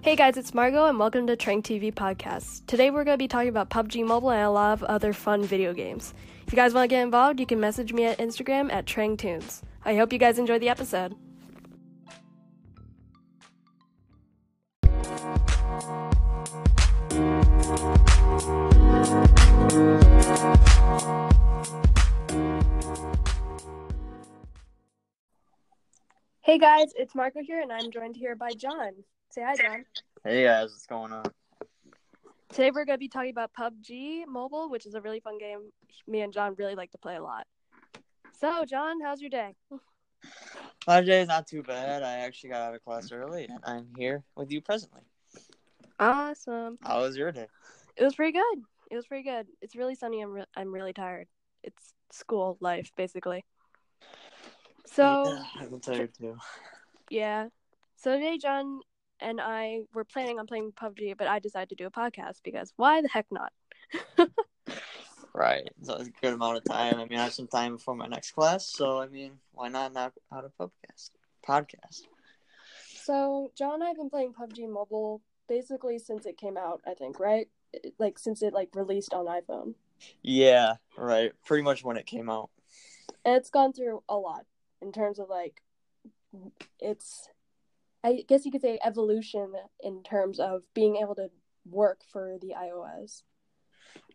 Hey guys, it's Margot and welcome to Trank TV Podcast. Today we're going to be talking about PUBG Mobile and a lot of other fun video games. If you guys want to get involved, you can message me at Instagram at TrankTunes. I hope you guys enjoy the episode. Hey guys, it's Marco here and I'm joined here by John. Say hi, John. Hey guys, what's going on? Today we're going to be talking about PUBG Mobile, which is a really fun game me and John really like to play a lot. So, John, how's your day? My day is not too bad. I actually got out of class early and I'm here with you presently. Awesome. How was your day? It was pretty good. It was pretty good. It's really sunny. I'm re- I'm really tired. It's school life basically. So, yeah, I'm tired too. yeah. So today John and I were planning on playing PUBG, but I decided to do a podcast because why the heck not? Right. So it's a good amount of time. I mean, I have some time before my next class, so I mean, why not knock out a podcast? Podcast. So John and I have been playing PUBG Mobile basically since it came out, I think, right? Like since it like released on iPhone. Yeah, right. Pretty much when it came out. And it's gone through a lot in terms of like its I guess you could say evolution in terms of being able to work for the iOS.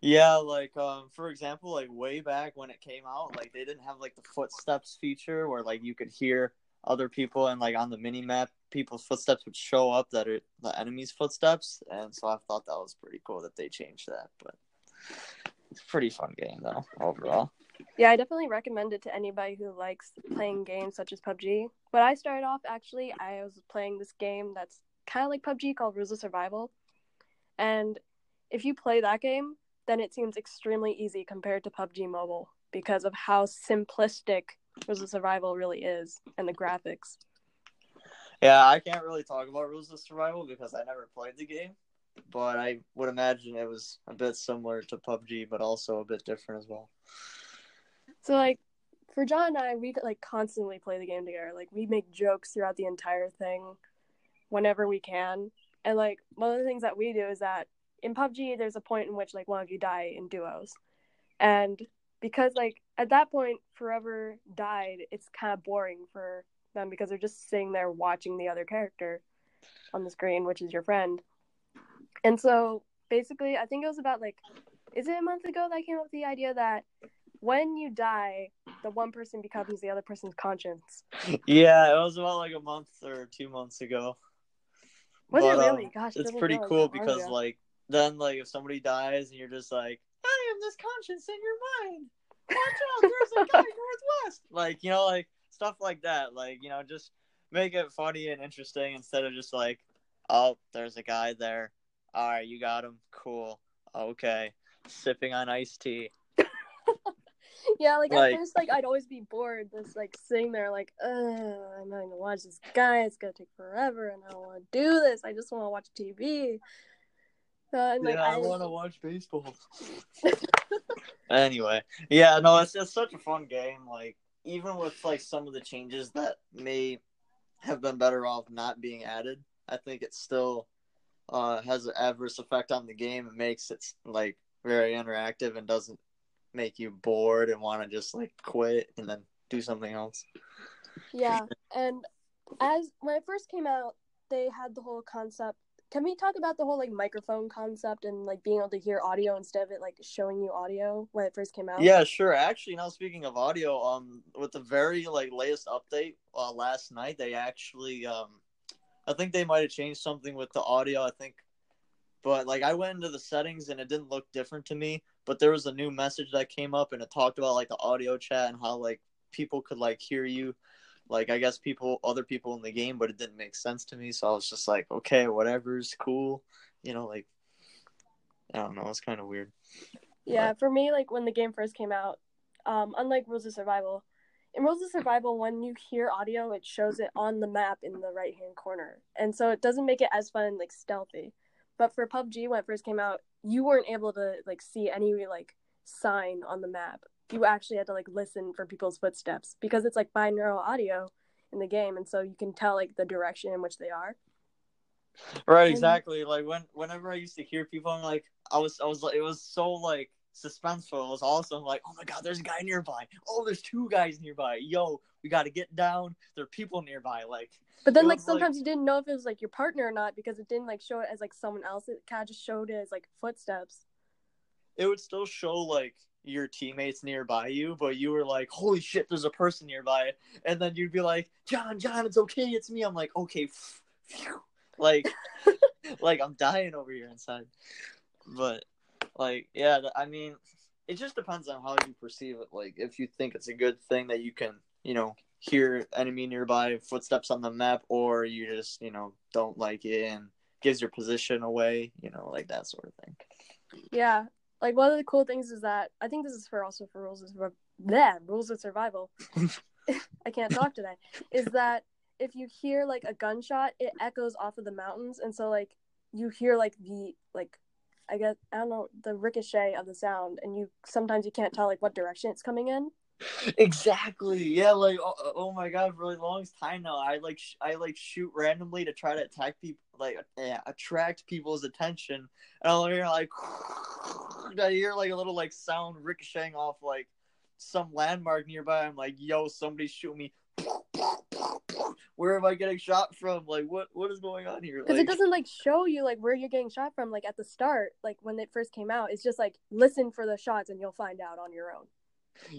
Yeah, like um, for example, like way back when it came out, like they didn't have like the footsteps feature where like you could hear other people and like on the mini map, people's footsteps would show up that are the enemy's footsteps, and so I thought that was pretty cool that they changed that. But it's a pretty fun game though overall. Yeah, I definitely recommend it to anybody who likes playing games such as PUBG. But I started off actually, I was playing this game that's kind of like PUBG called Rules of Survival. And if you play that game, then it seems extremely easy compared to PUBG Mobile because of how simplistic Rules of Survival really is and the graphics. Yeah, I can't really talk about Rules of Survival because I never played the game, but I would imagine it was a bit similar to PUBG, but also a bit different as well. So like for John and I, we like constantly play the game together. Like we make jokes throughout the entire thing whenever we can. And like one of the things that we do is that in PUBG there's a point in which like one of you die in duos. And because like at that point forever died, it's kind of boring for them because they're just sitting there watching the other character on the screen, which is your friend. And so basically I think it was about like is it a month ago that I came up with the idea that when you die, the one person becomes the other person's conscience. Yeah, it was about like a month or two months ago. Was But, it really? um, Gosh, it's pretty feel like cool because ago. like then like if somebody dies and you're just like I am this conscience in your mind. Watch out, there's a guy northwest. Like you know, like stuff like that. Like you know, just make it funny and interesting instead of just like, oh, there's a guy there. All right, you got him. Cool. Okay, sipping on iced tea. yeah, like, like- at first, like I'd always be bored, just like sitting there, like, uh, I'm not gonna watch this guy. It's gonna take forever, and I don't want to do this. I just want to watch TV. Uh, and, like, yeah, I, want to watch baseball. anyway, yeah, no, it's just such a fun game. Like, even with like some of the changes that may have been better off not being added, I think it still uh, has an adverse effect on the game. It makes it like very interactive and doesn't make you bored and want to just like quit and then do something else. Yeah, and as when it first came out, they had the whole concept. Can we talk about the whole like microphone concept and like being able to hear audio instead of it like showing you audio when it first came out? Yeah, sure. Actually, now speaking of audio, um, with the very like latest update uh, last night, they actually um, I think they might have changed something with the audio. I think, but like I went into the settings and it didn't look different to me. But there was a new message that came up and it talked about like the audio chat and how like people could like hear you, like I guess people other people in the game, but it didn't make sense to me. So I was just like, okay, whatever's cool, you know, like I don't know, it's kind of weird. Yeah, for me, like when the game first came out, um, unlike Rules of Survival, in Rules of Survival, when you hear audio, it shows it on the map in the right hand corner, and so it doesn't make it as fun like stealthy. But for PUBG, when it first came out, you weren't able to like see any like sign on the map. You actually had to like listen for people's footsteps because it's like binaural audio in the game, and so you can tell like the direction in which they are. Right, And- exactly. Like when whenever I used to hear people, I'm like, I was, I was like, it was so like suspenseful. It was awesome. Like, oh my god, there's a guy nearby. Oh, there's two guys nearby. Yo, we got to get down. There are people nearby. Like, But then like was, like- sometimes you didn't know if it was like your partner or not because it didn't like show it as like someone else. It kind of just showed it as like footsteps. it would still show like your teammates nearby you, but you were like, holy shit, there's a person nearby. And then you'd be like, John, John, it's okay, it's me. I'm like, okay, phew. like, like I'm dying over here inside. But like, yeah, I mean, it just depends on how you perceive it. Like, if you think it's a good thing that you can, you know, hear enemy nearby, footsteps on the map, or you just, you know, don't like it and gives your position away, you know, like that sort of thing. Yeah, like one of the cool things is that I think this is for also for rules of yeah rules of survival. I can't talk today. Is that if you hear like a gunshot, it echoes off of the mountains, and so like you hear like the like I guess I don't know the ricochet of the sound, and you sometimes you can't tell like what direction it's coming in. Exactly. Yeah. Like, oh, oh, oh my god, for a long time now, I like sh- I like shoot randomly to try to attack people, like yeah, attract people's attention, and I'll hear like I hear like a little like sound ricocheting off like some landmark nearby. I'm like, yo, somebody's shooting me. Where am I getting shot from? Like, what what is going on here? Because Like, it doesn't like show you like where you're getting shot from like at the start, like when it first came out. It's just like listen for the shots and you'll find out on your own.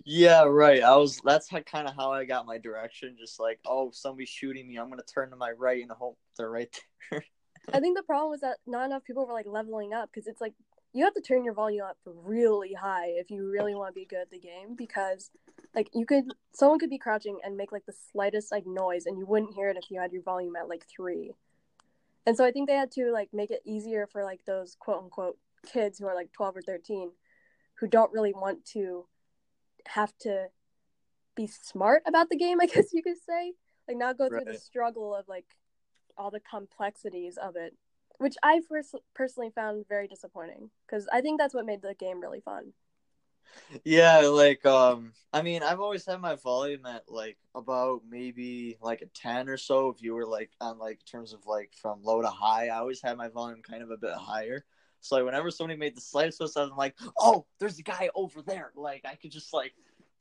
Yeah, right. I was. That's kind of how I got my direction. Just like, oh, somebody's shooting me. I'm gonna turn to my right and hope they're right there. I think the problem was that not enough people were like leveling up because it's like you have to turn your volume up really high if you really want to be good at the game because like you could someone could be crouching and make like the slightest like noise and you wouldn't hear it if you had your volume at like three. And so I think they had to like make it easier for like those quote unquote kids who are like twelve or thirteen who don't really want to have to be smart about the game, I guess you could say. Like not go through the struggle of like all the complexities of it, which I pers- personally found very disappointing because I think that's what made the game really fun. Yeah, like um I mean, I've always had my volume at like about maybe like a 10 or so if you were like on like terms of like from low to high. I always had my volume kind of a bit higher. So like whenever somebody made the slightest footsteps, I'm like, "Oh, there's a guy over there." Like I could just like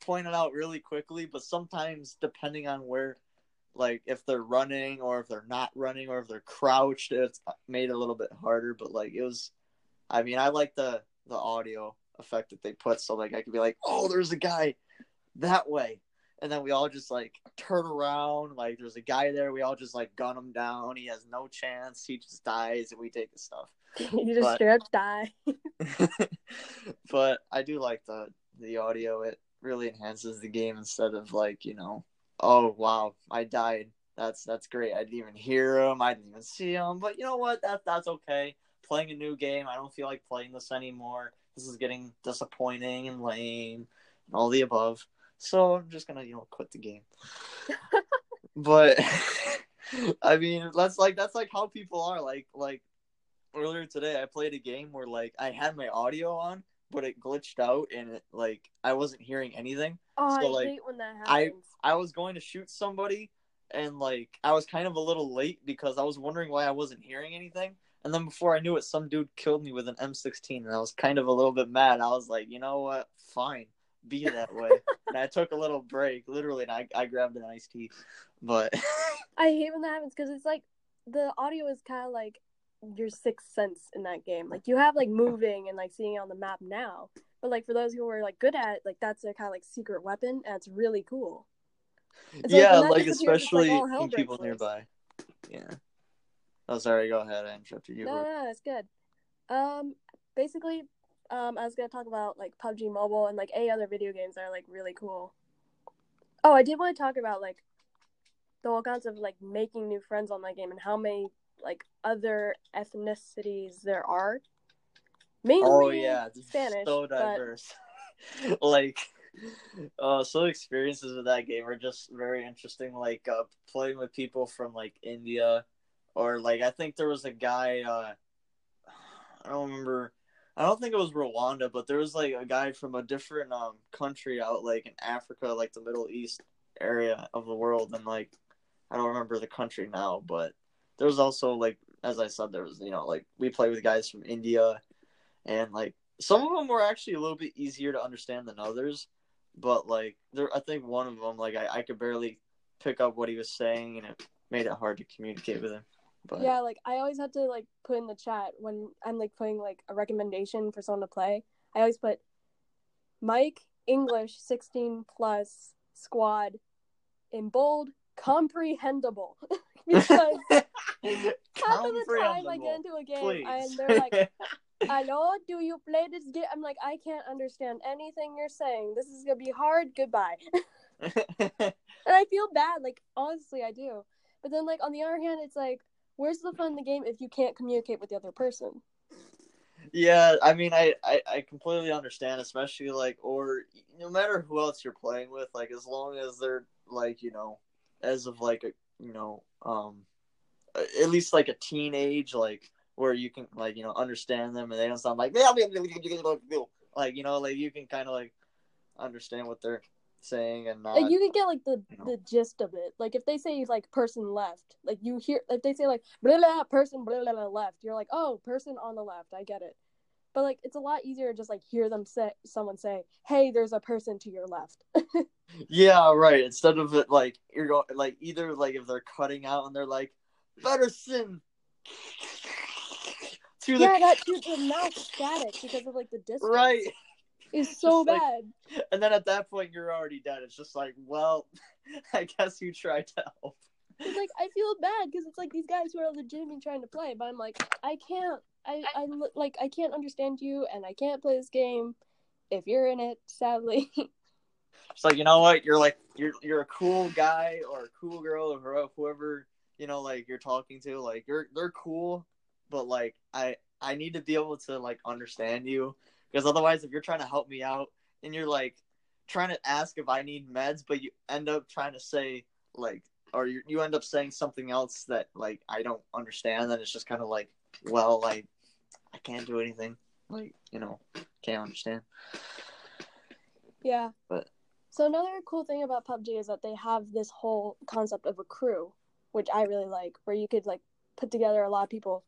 point it out really quickly, but sometimes depending on where like if they're running or if they're not running or if they're crouched, it's made it a little bit harder, but like it was I mean, I like the the audio effect that they put so like I could be like, "Oh, there's a guy that way." And then we all just like turn around, like there's a guy there. We all just like gun him down. He has no chance. He just dies, and we take his stuff. you just But- straight up die. but I do like the the audio. It really enhances the game instead of like you know, oh wow, I died. That's that's great. I didn't even hear him. I didn't even see him. But you know what? That that's okay. Playing a new game. I don't feel like playing this anymore. This is getting disappointing and lame and all the above. So I'm just gonna you know quit the game. but I mean, that's like that's like how people are. Like like earlier today, I played a game where like I had my audio on, but it glitched out and it like I wasn't hearing anything. Oh, So, I like, hate when that happens. I- I was going to shoot somebody and like I was kind of a little late because I was wondering why I wasn't hearing anything. And then before I knew it, some dude killed me with an M16, and I was kind of a little bit mad. I was like, you know what? Fine, be that way. and I took a little break, literally, and I, I grabbed an iced tea. But I hate when that happens because it's like the audio is kind of like your sixth sense in that game. Like you have like moving and like seeing it on the map now, but like for those who are like good at it, like that's a kind of like secret weapon and it's really cool. It's yeah, like like especially all hell in people breaks nearby. Yeah. Oh, sorry. Go ahead. I interrupted you. No, no, it's good. Um, basically, um, I was gonna talk about like PUBG Mobile and like a other video games that are like really cool. Oh, I did want to talk about like the whole concept of like making new friends on that game and how many like other ethnicities there are. Mainly Oh yeah, Spanish, so but- diverse. like, uh, some experiences with that game are just very interesting. Like uh, playing with people from like India, or like I think there was a guy. Uh, I don't remember. I don't think it was Rwanda, but there was like a guy from a different um country out like in Africa, like the Middle East area of the world, and like I don't remember the country now, but there was also like as I said, there was you know like we play with guys from India, and like some of them were actually a little bit easier to understand than others, but like there, I think one of them like I, I could barely pick up what he was saying, and it made it hard to communicate with him. But Yeah, like I always have to like put in the chat when I'm like putting like a recommendation for someone to play. I always put Mike English 16 plus squad in bold comprehensible because half of the time I get into a game please. and they're like, "Hello, do you play this game?" I'm like, "I can't understand anything you're saying. This is gonna be hard. Goodbye." and I feel bad. Like honestly, I do. But then, like on the other hand, it's like, where's the fun in the game if you can't communicate with the other person? Yeah, I mean, I, I I completely understand, especially like, or no matter who else you're playing with, like as long as they're like, you know, as of like a, you know, um, at least like a teenage, like where you can like, you know, understand them and they don't sound like, like you know, like you can kind of like understand what they're saying and not. You can get like the you know. the gist of it. Like if they say like person left, like you hear if they say like blah blah person blah blah blah left, you're like oh person on the left, I get it. But like it's a lot easier to just like hear them say someone say, "Hey, there's a person to your left." Yeah, right. Instead of it like you're going like either like if they're cutting out and they're like Betterson to the yeah, that too, the mouth static because of like the distance. right. is so Just, like- bad. And then at that point you're already dead. It's just like, well, I guess you tried to help. It's like I feel bad because it's like these guys who are legitimately trying to play, but I'm like I can't. I I lo- like I can't understand you, and I can't play this game if you're in it. Sadly, It's like, you know what? You're like you're you're a cool guy or a cool girl or whoever- whoever, you know, like you're talking to, like you're they're cool, but like I I need to be able to like understand you because otherwise if you're trying to help me out and you're like trying to ask if I need meds but you end up trying to say like or you, you end up saying something else that like I don't understand then it's just kind of like well like I can't do anything like you know can't understand yeah. But- so another cool thing about PUBG is that they have this whole concept of a crew, which I really like, where you could like put together a lot of people.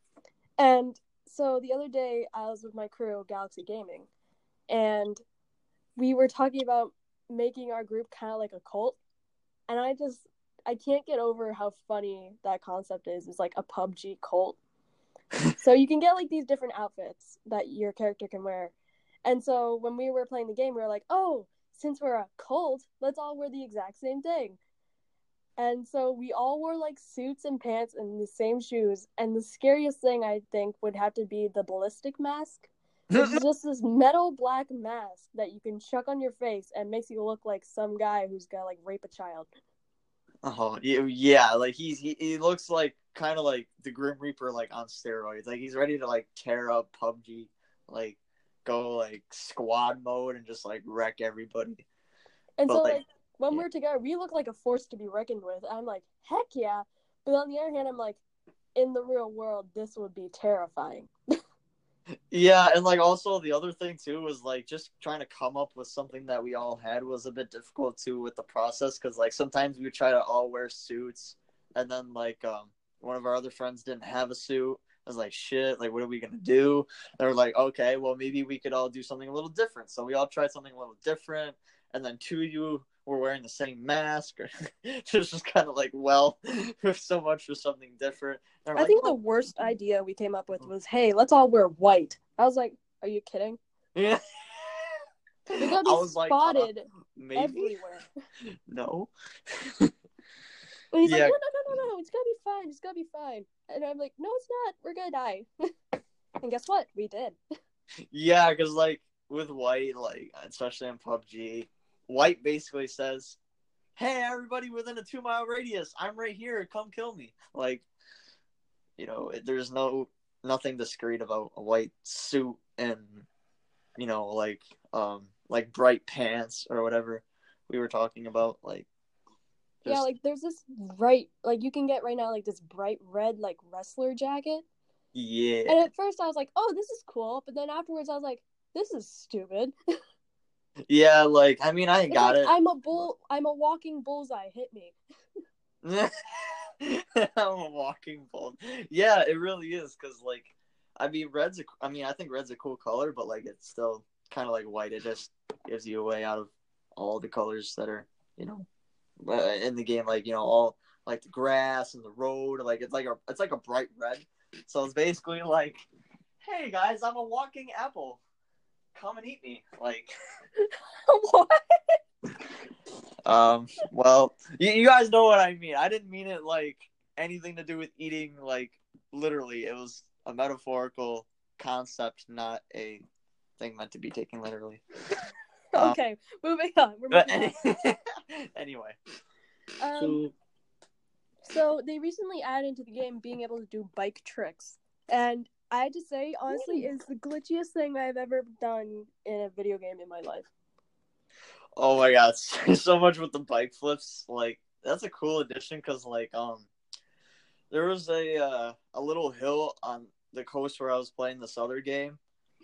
And so the other day I was with my crew, Galaxy Gaming, and we were talking about making our group kind of like a cult. And I just I can't get over how funny that concept is. It's like a PUBG cult. so you can get like these different outfits that your character can wear. And so when we were playing the game, we were like, "Oh, since we're a cult, let's all wear the exact same thing." And so we all wore like suits and pants and the same shoes. And the scariest thing I think would have to be the ballistic mask. Which is just this metal black mask that you can chuck on your face and makes you look like some guy who's gonna like rape a child. Oh yeah, yeah. Like he's he, he looks like kind of like the Grim Reaper, like on steroids. Like he's ready to like tear up PUBG, like go like squad mode and just like wreck everybody. And But, so like, like when yeah. we're together, we look like a force to be reckoned with. I'm like, heck yeah. But on the other hand, I'm like, in the real world, this would be terrifying. Yeah, and like also the other thing too was like just trying to come up with something that we all had was a bit difficult too with the process because like sometimes we would try to all wear suits and then like um one of our other friends didn't have a suit. I was like, shit, like what are we gonna do? They were like, okay, well maybe we could all do something a little different. So we all tried something a little different, and then two you were wearing the same mask. Or it's just kind of like, well, there's so much for something different. I like, think the "Oh, worst idea we came up with was, hey, let's all wear white. I was like, are you kidding? yeah. We're gonna I be was like, uh, spotted maybe everywhere. no. And he's Yeah. like, no, no, no, no, no, it's gonna be fine. It's gonna be fine. And I'm like, no, it's not. We're gonna die. and guess what? We did. Yeah, because like with White, like especially in PUBG, White basically says, "Hey, everybody within a two mile radius, I'm right here. Come kill me." Like, you know, there's no nothing discreet about a white suit and you know, like um, like bright pants or whatever we were talking about. Like, Yeah, like there's this bright, like you can get right now, like this bright red, like wrestler jacket. yeah, And at first I was like, oh, this is cool. But then afterwards I was like, this is stupid. yeah. Like, I mean, I It's got like, it. I'm a bull. I'm a walking bullseye. Hit me. I'm a walking bull. Yeah, it really is because like, I mean, red's. A, I mean, I think red's a cool color, but like, it's still kind of like white. It just gives you a way out of all the colors that are, you know, uh, in the game. Like you know, all like the grass and the road. Like it's like a it's like a bright red. So it's basically like, hey guys, I'm a walking apple. Come and eat me. Like, what? um, well, you, you guys know what I mean. I didn't mean it like anything to do with eating. Like literally, it was a metaphorical concept, not a thing meant to be taken literally. Um, Okay, moving on. We're moving on. anyway, Um, so so they recently added into the game being able to do bike tricks, and I had to say, honestly, it's the glitchiest thing I've ever done in a video game in my life. Oh my god, so much with the bike flips. Like that's a cool addition because like um, there was a uh, a little hill on the coast where I was playing this other game,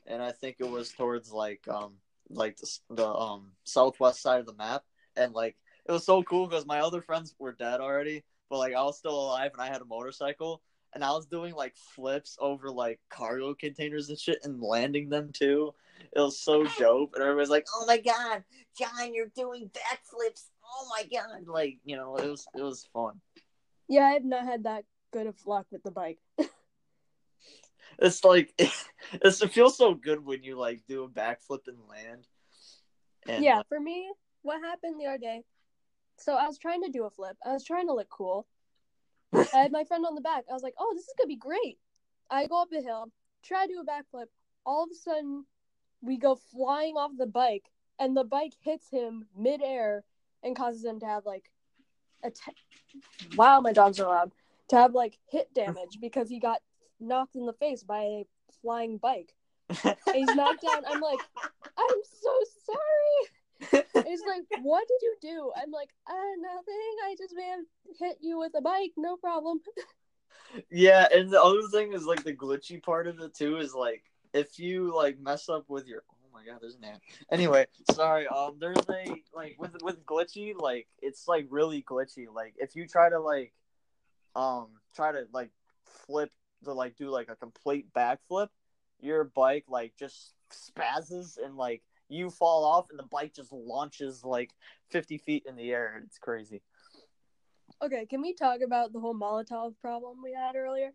and I think it was towards like um like the, the um southwest side of the map, and like it was so cool because my other friends were dead already, but like I was still alive and I had a motorcycle. And I was doing like flips over like cargo containers and shit and landing them too. It was so dope. And everybody's like, "Oh my god, John, you're doing backflips. Oh my god. Like, you know, it was it was fun. Yeah, I have not had that good of luck with the bike. It's like it's, it feels so good when you like do a backflip and land. And yeah, like, for me, what happened the other day? So I was trying to do a flip. I was trying to look cool. I had my friend on the back. I was like, "Oh, this is gonna be great." I go up the hill, try to do a backflip. All of a sudden, we go flying off the bike, and the bike hits him midair and causes him to have like a. Te- wow, my dogs are loud. To have like hit damage because he got knocked in the face by a flying bike. He's knocked down. I'm like, I'm so sorry. He's like, what did you do? I'm like, uh, nothing. I just may have hit you with a bike. No problem. yeah, and the other thing is like the glitchy part of it too is like if you like mess up with your oh my god, there's an ant. Anyway, sorry. Um, there's a like with with glitchy like it's like really glitchy. Like if you try to like um try to like flip to like do like a complete backflip, your bike like just spazzes and like you fall off and the bike just launches like 50 feet in the air. It's crazy. Okay, can we talk about the whole Molotov problem we had earlier?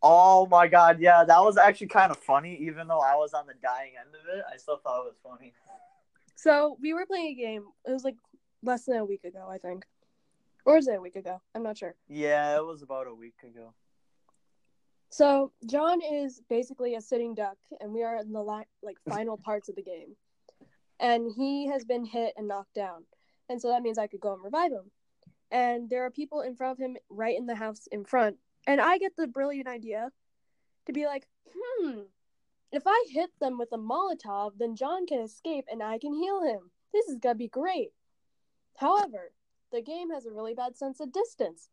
Oh my god, yeah, that was actually kind of funny. Even though I was on the dying end of it, I still thought it was funny. So we were playing a game. It was like less than a week ago, I think. Or is it a week ago? I'm not sure. Yeah, it was about a week ago. So John is basically a sitting duck, and we are in the la- like final parts of the game, and he has been hit and knocked down, and so that means I could go and revive him. And there are people in front of him, right in the house in front, and I get the brilliant idea to be like, hmm, if I hit them with a Molotov, then John can escape and I can heal him. This is gonna be great. However, the game has a really bad sense of distance,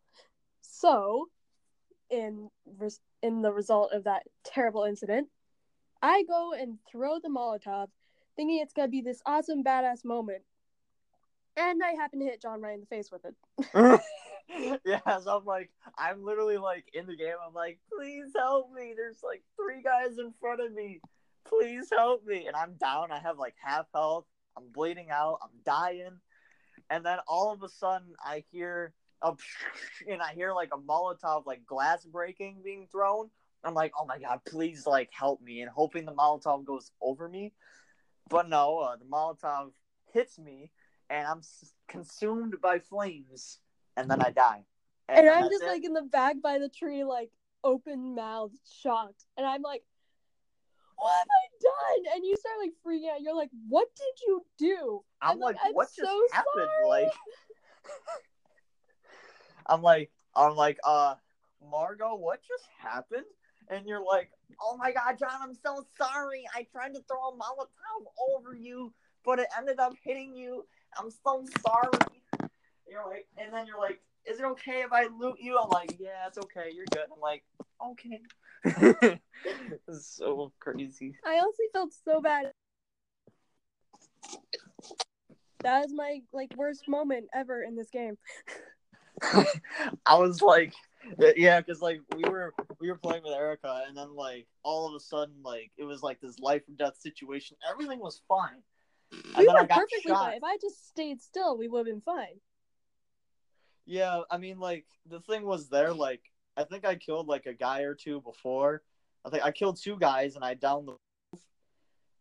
so in res- in the result of that terrible incident, I go and throw the Molotov, thinking it's gonna be this awesome badass moment, and I happen to hit John right in the face with it. yeah, so I'm like, I'm literally like in the game. I'm like, please help me. There's like three guys in front of me. Please help me. And I'm down. I have like half health. I'm bleeding out. I'm dying. And then all of a sudden, I hear a and I hear like a Molotov like glass breaking being thrown. I'm like, oh my god, please like help me, and hoping the Molotov goes over me. But no, uh, the Molotov hits me, and I'm s- consumed by flames, and then I die. And I'm just it. like in the back by the tree, like open mouthed, shocked. And I'm like, what have I done? And you start like freaking out. You're like, what did you do? I'm, I'm like, like, I'm what just so happened? sorry. Like, I'm like, I'm like, uh, Margot, what just happened? And you're like, oh my god, John, I'm so sorry. I tried to throw a Molotov over you, but it ended up hitting you. I'm so sorry. You're like, and then you're like, is it okay if I loot you? I'm like, yeah, it's okay. You're good. I'm like, okay. it's so crazy. I honestly felt so bad. That is my like worst moment ever in this game. I was like, Yeah, because like we were we were playing with Erica, and then like all of a sudden like it was like this life or death situation. Everything was fine. We were perfectly shot. fine. If I just stayed still, we would have been fine. Yeah, I mean, like the thing was there. Like I think I killed like a guy or two before. I think I killed two guys and I downed the.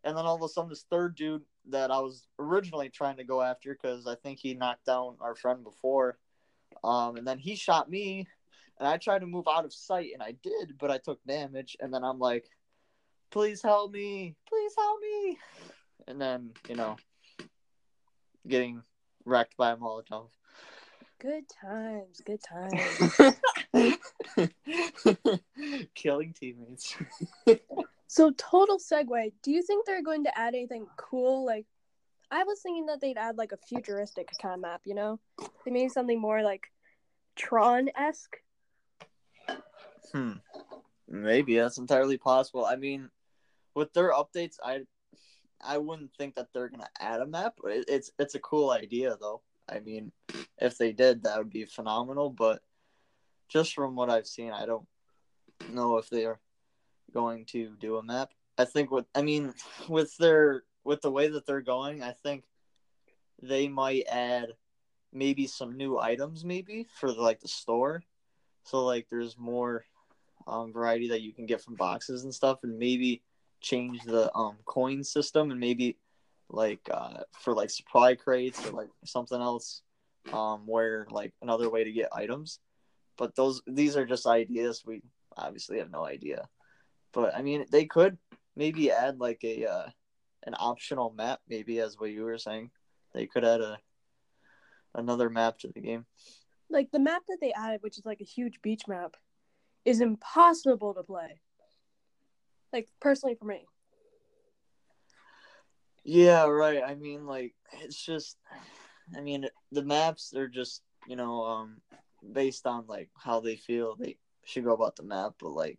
And then all of a sudden, this third dude that I was originally trying to go after because I think he knocked down our friend before, um, and then he shot me, and I tried to move out of sight, and I did, but I took damage. And then I'm like, "Please help me! Please help me!" And then you know, getting wrecked by a Molotov. Good times, good times. Killing teammates. so total segue. Do you think they're going to add anything cool? Like, I was thinking that they'd add like a futuristic kind of map. You know, they maybe something more like Tron esque. Hmm. Maybe that's entirely possible. I mean, with their updates, I I wouldn't think that they're gonna add a map. It, it's it's a cool idea though. I mean, if they did, that would be phenomenal. But just from what I've seen, I don't know if they are going to do a map. I think with I mean with their with the way that they're going, I think they might add maybe some new items maybe for like the store. So like there's more um, variety that you can get from boxes and stuff, and maybe change the um, coin system and maybe like uh, for like supply crates or like something else um, where like another way to get items. But those these are just ideas. We obviously have no idea. But I mean, they could maybe add like a uh, an optional map, maybe as what you were saying. They could add a another map to the game. Like the map that they added, which is like a huge beach map, is impossible to play. Like personally for me. Yeah, right. I mean, like it's just, I mean, the maps they're just you know um based on like how they feel they should go about the map, but like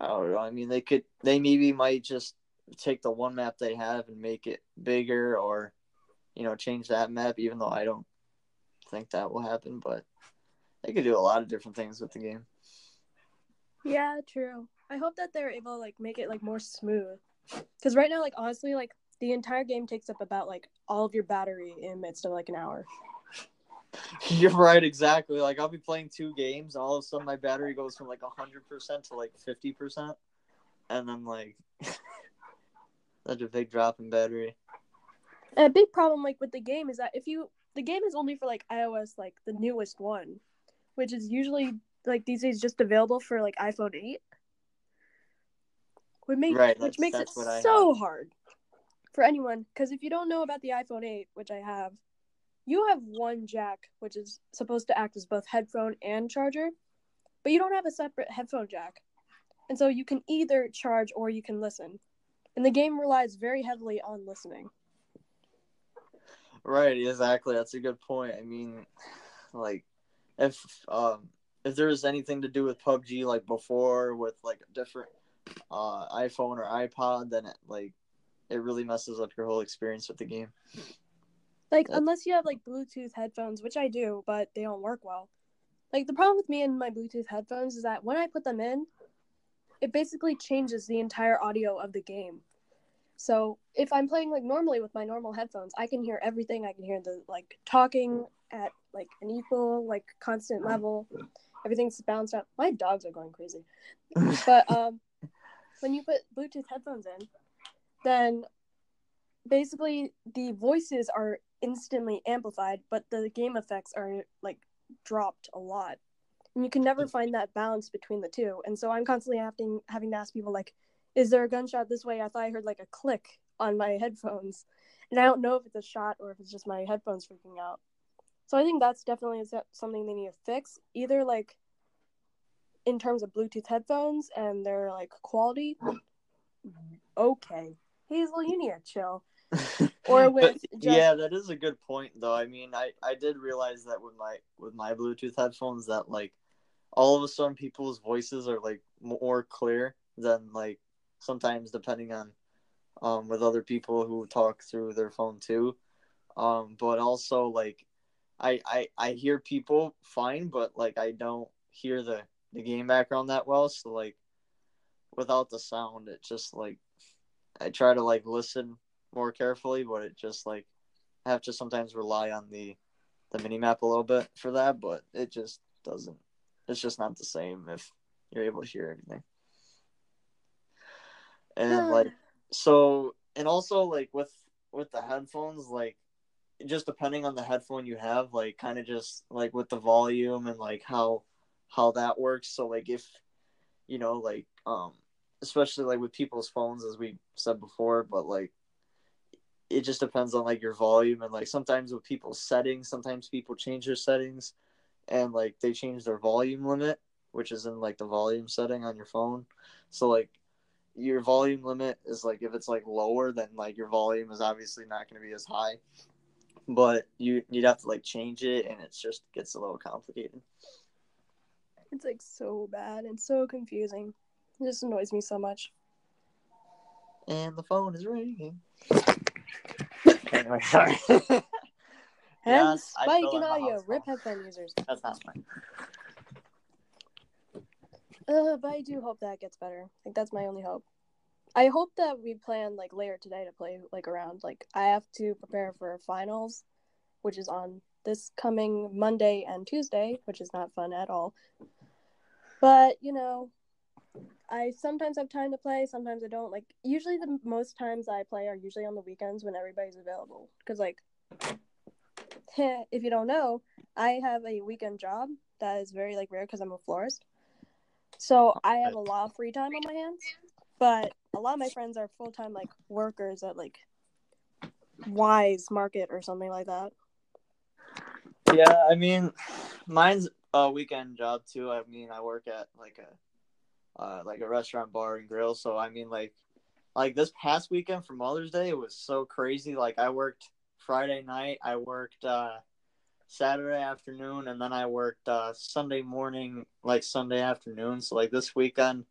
I don't know. I mean, they could they maybe might just take the one map they have and make it bigger, or you know change that map. Even though I don't think that will happen, but they could do a lot of different things with the game. Yeah, true. I hope that they're able to like make it like more smooth. Because right now, like honestly, like the entire game takes up about like all of your battery in midst of like an hour. You're right, exactly. Like I'll be playing two games, and all of a sudden my battery goes from like hundred percent to like fifty percent, and I'm like such a big drop in battery. And a big problem like with the game is that if you the game is only for like iOS like the newest one, which is usually like these days just available for like iPhone eight. Which makes Right, which makes it so hard for anyone because if you don't know about the iPhone eight, which I have, you have one jack which is supposed to act as both headphone and charger, but you don't have a separate headphone jack, and so you can either charge or you can listen, and the game relies very heavily on listening. Right, exactly. That's a good point. I mean, like if um if there was anything to do with PUBG like before with like a different uh iPhone or iPod, then it like it really messes up your whole experience with the game. Like That's- unless you have like Bluetooth headphones, which I do, but they don't work well. Like the problem with me and my Bluetooth headphones is that when I put them in, it basically changes the entire audio of the game. So if I'm playing like normally with my normal headphones, I can hear everything. I can hear the like talking at like an equal, like constant level. Everything's balanced out. My dogs are going crazy. But um when you put Bluetooth headphones in, then basically the voices are instantly amplified, but the game effects are like dropped a lot. And you can never find that balance between the two. And so I'm constantly having having to ask people like, is there a gunshot this way? I thought I heard like a click on my headphones. And I don't know if it's a shot or if it's just my headphones freaking out. So I think that's definitely something they need to fix. Either like in terms of Bluetooth headphones and their like quality. Okay. Hazel, you need to chill. Or with But, just- yeah, that is a good point though. I mean, I I did realize that with my with my Bluetooth headphones that like all of a sudden people's voices are like more clear than like sometimes depending on um with other people who talk through their phone too. Um but also like I I I hear people fine, but like I don't hear the the game background that well. So like without the sound, it just like I try to like listen more carefully, but it just like I have to sometimes rely on the the mini map a little bit for that, but it just doesn't. It's just not the same if you're able to hear everything. And uh. like so, and also like with with the headphones, like just depending on the headphone you have, like kind of just like with the volume and like how how that works. So like if you know like um especially like with people's phones as we said before, but like it just depends on like your volume and like sometimes with people's settings, sometimes people change their settings and like they change their volume limit, which is in like the volume setting on your phone. So like your volume limit is like if it's like lower then like your volume is obviously not going to be as high but you you'd have to like change it and it just gets a little complicated It's like so bad and so confusing. It just annoys me so much. and the phone is ringing anyway sorry And Yes, spike in in audio. Rip headphone users. that's not mine Uh, but I do hope that gets better. I think that's my only hope. I hope that we plan like later today to play like around. Like I have to prepare for finals, which is on this coming Monday and Tuesday, which is not fun at all. But you know, I sometimes have time to play, sometimes I don't. Like usually the most times I play are usually on the weekends when everybody's available. Because like, if you don't know, I have a weekend job that is very like rare because I'm a florist. So I have a lot of free time on my hands, but a lot of my friends are full time like workers at like Weis Market or something like that. yeah i mean mine's a weekend job too. I mean i work at like a uh, like a restaurant bar and grill. So i mean like like this past weekend for mother's day it was so crazy. Like i worked friday night i worked uh saturday afternoon and then i worked uh sunday morning like sunday afternoon. So like this weekend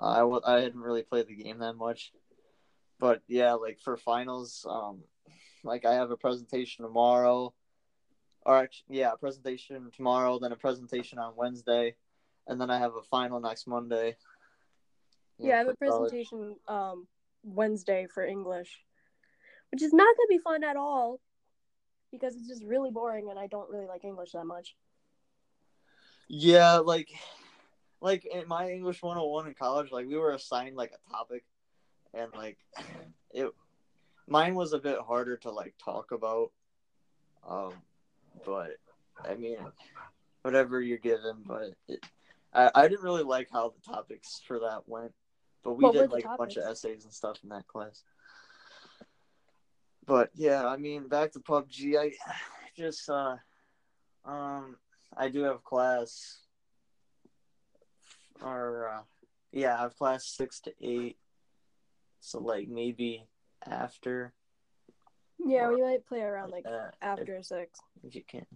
I w- I hadn't really played the game that much but yeah like for finals um like i have a presentation tomorrow or actually, yeah, a presentation tomorrow, then a presentation on Wednesday, and then I have a final next Monday. Yeah, I have a college. presentation um Wednesday for English, which is not gonna be fun at all because it's just really boring and I don't really like English that much. Yeah, like, like in my English 101 in college, like we were assigned like a topic, and like it, mine was a bit harder to like talk about. Um, but I mean, whatever you're given, but it, I I didn't really like how the topics for that went, but we What did like a bunch of essays and stuff in that class. But yeah, I mean, back to PUBG. I just uh, um, I do have class, or uh, yeah, I have class six to eight. So like maybe after Yeah, we might play around like that, after six. if you can.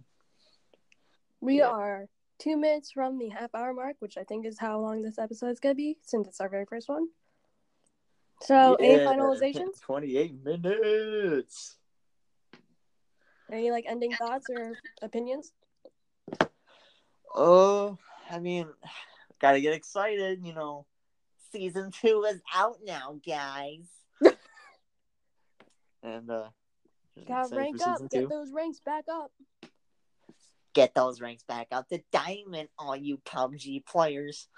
We Yeah. are two minutes from the half hour mark, which I think is how long this episode is gonna be since it's our very first one. So, any finalizations? Twenty-eight minutes. Any like ending thoughts or opinions? Oh, I mean, gotta get excited, you know. Season two is out now, guys. and uh, Gotta rank up, season get those ranks back up. Get those ranks back up to diamond, all you PUBG players.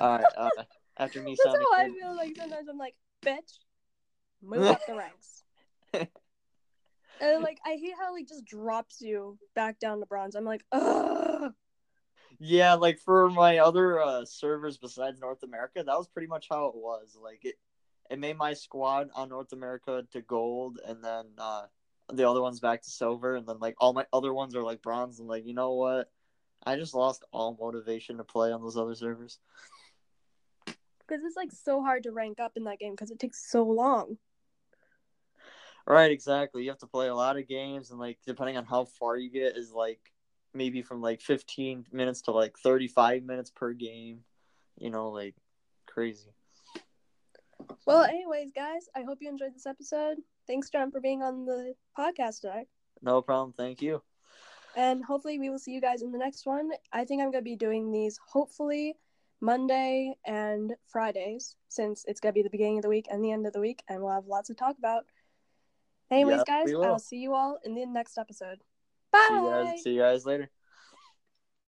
all right, uh, after me That's sounding how I feel like sometimes I'm like, bitch, move up the ranks. And like I hate how like just drops you back down to bronze. I'm like, ugh. Yeah, like for my other uh, servers besides North America, that was pretty much how it was. Like it, it made my squad on North America to gold, and then uh, the other ones back to silver, and then like all my other ones are like bronze. And like, you know what? I just lost all motivation to play on those other servers. Because it's like so hard to rank up in that game because it takes so long. Right, exactly. You have to play a lot of games, and like depending on how far you get, is like maybe from like 15 minutes to like 35 minutes per game. You know, like crazy. Well, anyways, guys, I hope you enjoyed this episode. Thanks, John, for being on the podcast today. No problem. Thank you. And hopefully, we will see you guys in the next one. I think I'm going to be doing these hopefully Monday and Fridays since it's going to be the beginning of the week and the end of the week, and we'll have lots to talk about. Anyways, Yep, guys. I'll see you all in the next episode. Bye. See you guys. See you guys later.